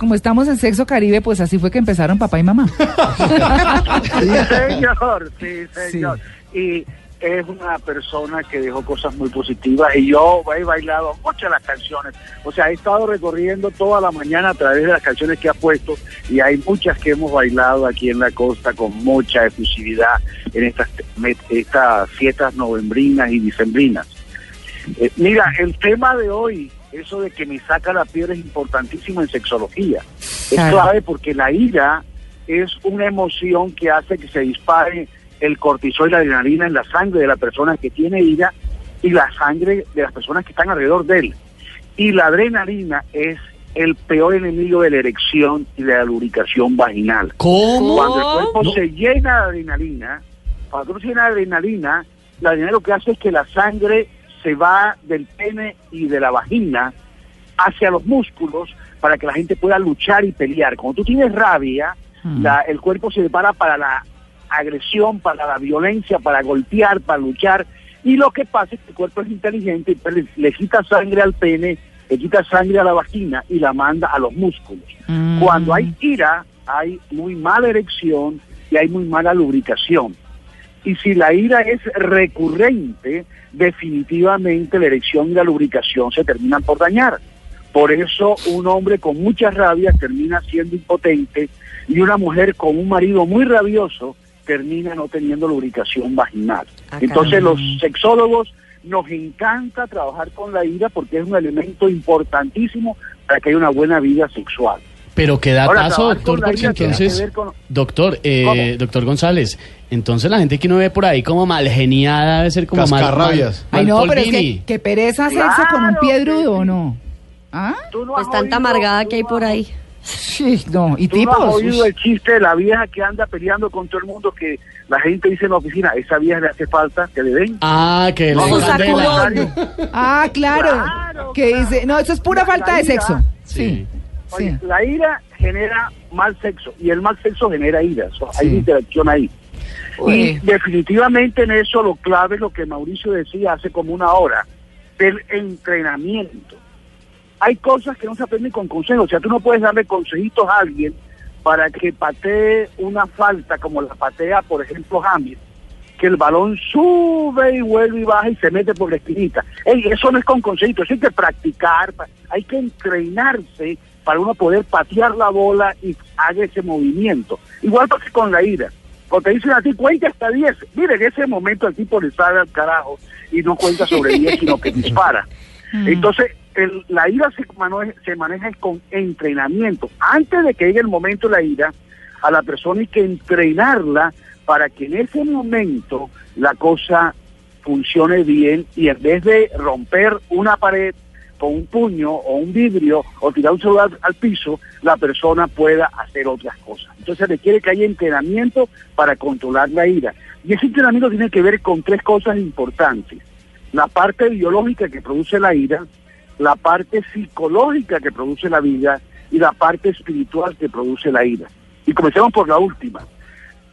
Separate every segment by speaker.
Speaker 1: Como estamos en Sexo Caribe, pues así fue que empezaron papá y mamá.
Speaker 2: Sí, señor, sí, señor. Y es una persona que dejó cosas muy positivas y yo he bailado muchas de las canciones. O sea, he estado recorriendo toda la mañana a través de las canciones que ha puesto y hay muchas que hemos bailado aquí en la costa con mucha efusividad en estas, estas fiestas novembrinas y dicembrinas. Eh, mira, el tema de hoy, eso de que me saca la piel es importantísimo en sexología. Es clave porque la ira es una emoción que hace que se dispare el cortisol y la adrenalina en la sangre de la persona que tiene ira y la sangre de las personas que están alrededor de él. Y la adrenalina es el peor enemigo de la erección y de la lubricación vaginal.
Speaker 3: ¿Cómo?
Speaker 2: Cuando el cuerpo
Speaker 3: No.
Speaker 2: se llena de adrenalina, cuando uno se llena de adrenalina, la adrenalina lo que hace es que la sangre se va del pene y de la vagina hacia los músculos para que la gente pueda luchar y pelear. Cuando tú tienes rabia,
Speaker 1: Mm.
Speaker 2: la- el cuerpo se prepara para la agresión, para la violencia, para golpear, para luchar. Y lo que pasa es que el cuerpo es inteligente, y le, le quita sangre al pene, le quita sangre a la vagina y la manda a los músculos.
Speaker 1: Mm.
Speaker 2: Cuando hay ira, hay muy mala erección y hay muy mala lubricación. Y si la ira es recurrente, definitivamente la erección y la lubricación se terminan por dañar. Por eso un hombre con mucha rabia termina siendo impotente y una mujer con un marido muy rabioso termina no teniendo lubricación vaginal. Entonces los sexólogos nos encanta trabajar con la ira porque es un elemento importantísimo para que haya una buena vida sexual.
Speaker 3: Pero qué datazo, doctor, porque entonces,
Speaker 2: con-
Speaker 3: doctor, eh, doctor González, entonces la gente que uno ve por ahí como mal geniada debe ser como mal, mal-
Speaker 1: Ay, no, pero es que, que pereza sexo con un
Speaker 2: Claro
Speaker 1: pie
Speaker 2: que
Speaker 1: drudo, ¿o no? ¿Ah?
Speaker 2: Tú no
Speaker 4: Pues tanta
Speaker 2: oído-
Speaker 4: amargada
Speaker 2: tú
Speaker 4: que hay
Speaker 2: no
Speaker 4: por ahí.
Speaker 1: Sí, no. ¿Y
Speaker 2: ¿Tú no
Speaker 1: tipos?
Speaker 2: has oído el chiste de la vieja que anda peleando con todo el mundo que la gente dice en la oficina, esa vieja le hace falta que le den?
Speaker 3: Ah, que
Speaker 2: No,
Speaker 3: le
Speaker 4: sacudón.
Speaker 1: Ah, claro.
Speaker 2: Claro,
Speaker 1: que
Speaker 2: claro.
Speaker 1: dice, no, eso es pura
Speaker 2: La-
Speaker 1: falta
Speaker 2: la
Speaker 1: de sexo.
Speaker 3: Sí.
Speaker 1: Sí. Sí.
Speaker 2: La ira genera mal sexo y el mal sexo genera ira. Hay
Speaker 1: Sí.
Speaker 2: interacción ahí. Y definitivamente en eso lo clave es lo que Mauricio decía hace como una hora, del entrenamiento. Hay cosas que no se aprenden con consejos. O sea, tú no puedes darle consejitos a alguien para que patee una falta como la patea, por ejemplo, James, que el balón sube y vuelve y baja y se mete por la esquinita. Ey, eso no es con consejitos, eso hay que practicar, hay que entrenarse para uno poder patear la bola y haga ese movimiento. Igual pasa con la ira. Cuando te dicen a ti, cuenta hasta 10. Mire, en ese momento el tipo le sale al carajo y no cuenta sobre 10, sino que dispara. Entonces, el- la ira se maneja, se maneja con entrenamiento. Antes de que llegue el momento de la ira, a la persona hay que entrenarla para que en ese momento la cosa funcione bien y en vez de romper una pared con un puño o un vidrio o tirar un celular al piso, la persona pueda hacer otras cosas. Entonces requiere que haya entrenamiento para controlar la ira. Y ese entrenamiento tiene que ver con tres cosas importantes. La parte biológica que produce la ira, la parte psicológica que produce la vida y la parte espiritual que produce la ira. Y comencemos por la última.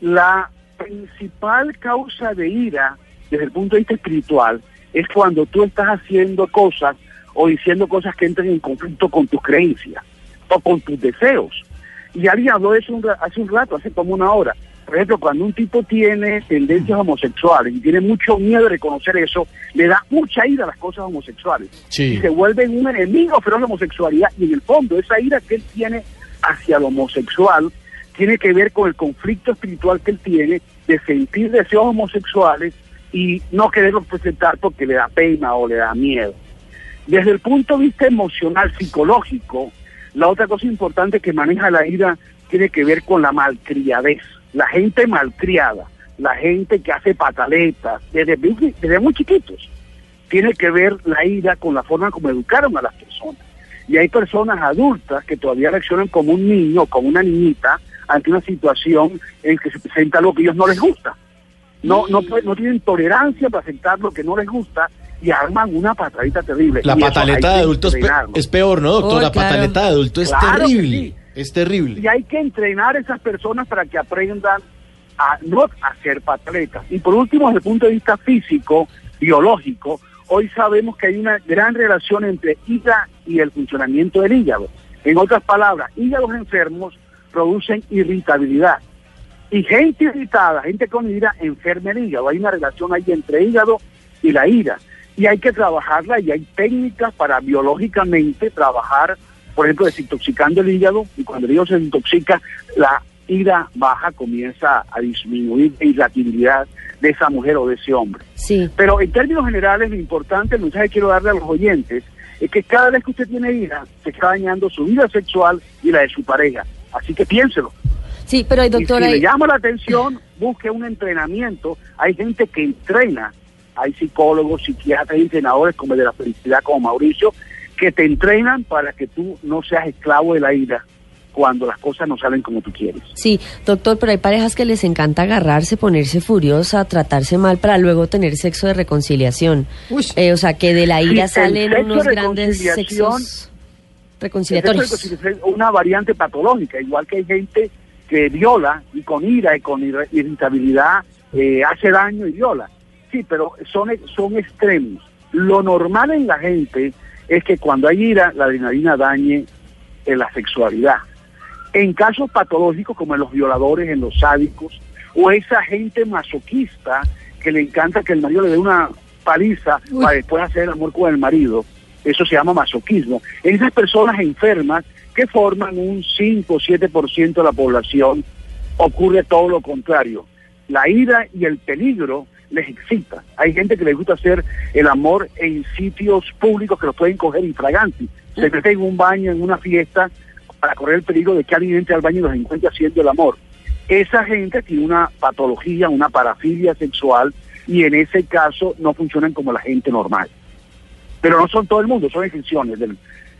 Speaker 2: La principal causa de ira desde el punto de vista espiritual es cuando tú estás haciendo cosas o diciendo cosas que entran en conflicto con tus creencias o con tus deseos. Y alguien habló de eso un hace un rato, hace como una hora. Por ejemplo, cuando un tipo tiene tendencias homosexuales y tiene mucho miedo de reconocer eso, le da mucha ira a las cosas homosexuales.
Speaker 3: Sí.
Speaker 2: Y se vuelve un enemigo de la homosexualidad. Y en el fondo, esa ira que él tiene hacia lo homosexual tiene que ver con el conflicto espiritual que él tiene de sentir deseos homosexuales y no quererlos presentar porque le da pena o le da miedo. Desde el punto de vista emocional, psicológico, la otra cosa importante que maneja la ira tiene que ver con la malcriadez. La gente malcriada, la gente que hace pataletas, desde, desde muy chiquitos, tiene que ver la ira con la forma como educaron a las personas. Y hay personas adultas que todavía reaccionan como un niño, como una niñita, ante una situación en que se presenta algo que a ellos no les gusta. No, no, pueden- no tienen tolerancia para aceptar lo que no les gusta y arman una patadita terrible.
Speaker 5: La pataleta de
Speaker 2: que
Speaker 5: adulto es, pe-
Speaker 2: entrenarlo.
Speaker 5: es peor, ¿no, doctor?
Speaker 4: Oh,
Speaker 5: la
Speaker 4: claro.
Speaker 5: pataleta de adulto es
Speaker 2: Claro
Speaker 5: terrible.
Speaker 2: sí.
Speaker 5: Es terrible.
Speaker 2: Y hay que entrenar a esas personas para que aprendan a no hacer pataletas. Y por último, desde el punto de vista físico, biológico, hoy sabemos que hay una gran relación entre ira y el funcionamiento del hígado. En otras palabras, hígados enfermos producen irritabilidad. Y gente irritada, gente con ira, enferma el hígado. Hay una relación ahí entre hígado y la ira. Y hay que trabajarla y hay técnicas para biológicamente trabajar, por ejemplo, desintoxicando el hígado. Y cuando el hígado se desintoxica, la ira baja, comienza a disminuir la irritabilidad de esa mujer o de ese hombre.
Speaker 4: Sí.
Speaker 2: Pero en términos generales, lo importante, el mensaje que quiero darle a los oyentes, es que cada vez que usted tiene ira, se está dañando su vida sexual y la de su pareja. Así que piénselo.
Speaker 4: Sí, pero doctora,
Speaker 2: si le llama la atención, busque un entrenamiento. Hay gente que entrena, hay psicólogos, psiquiatras, entrenadores como el de la felicidad, como Mauricio, que te entrenan para que tú no seas esclavo de la ira cuando las cosas no salen como tú quieres.
Speaker 4: sí, doctor, pero hay parejas que les encanta agarrarse, ponerse furiosa, tratarse mal para luego tener sexo de reconciliación.
Speaker 1: Uy.
Speaker 4: Eh, o sea, que de la ira salen unos
Speaker 2: de
Speaker 4: grandes sexos reconciliatorios.
Speaker 2: es una variante patológica, igual que hay gente que viola y con ira y con ir- irritabilidad eh, hace daño y viola. Sí, pero son, son extremos. Lo normal en la gente es que cuando hay ira, la adrenalina dañe en la sexualidad. En casos patológicos como en los violadores, en los sádicos, o esa gente masoquista que le encanta que el marido le dé una paliza
Speaker 1: Uy.
Speaker 2: para después hacer el amor con el marido, eso se llama masoquismo. En esas personas enfermas que forman un 5 o 7% de la población, ocurre todo lo contrario. La ira y el peligro les excita. Hay gente que les gusta hacer el amor en sitios públicos que los pueden coger infraganti. Se meten en un baño, en una fiesta, para correr el peligro de que alguien entre al baño y los encuentre haciendo el amor. Esa gente tiene una patología, una parafilia sexual, y en ese caso no funcionan como la gente normal. Pero no son todo el mundo, son excepciones del-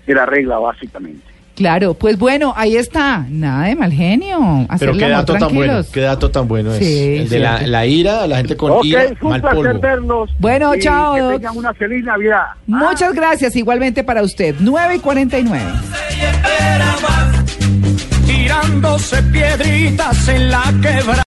Speaker 2: de la regla, básicamente.
Speaker 1: Claro, pues bueno, ahí está. Nada de mal genio. Hacer
Speaker 5: Pero qué dato tan bueno, qué dato tan bueno es.
Speaker 1: Sí,
Speaker 5: el de la,
Speaker 1: cierto.
Speaker 5: la ira, la gente con
Speaker 2: ok,
Speaker 5: ira,
Speaker 2: fue un
Speaker 5: mal
Speaker 2: placer
Speaker 5: polvo.
Speaker 2: verlos.
Speaker 1: Bueno,
Speaker 2: y
Speaker 1: chao,
Speaker 2: Que tengan una feliz Navidad.
Speaker 1: Muchas gracias, igualmente para usted. 9 y 49.
Speaker 6: tirándose piedritas en la quebrada.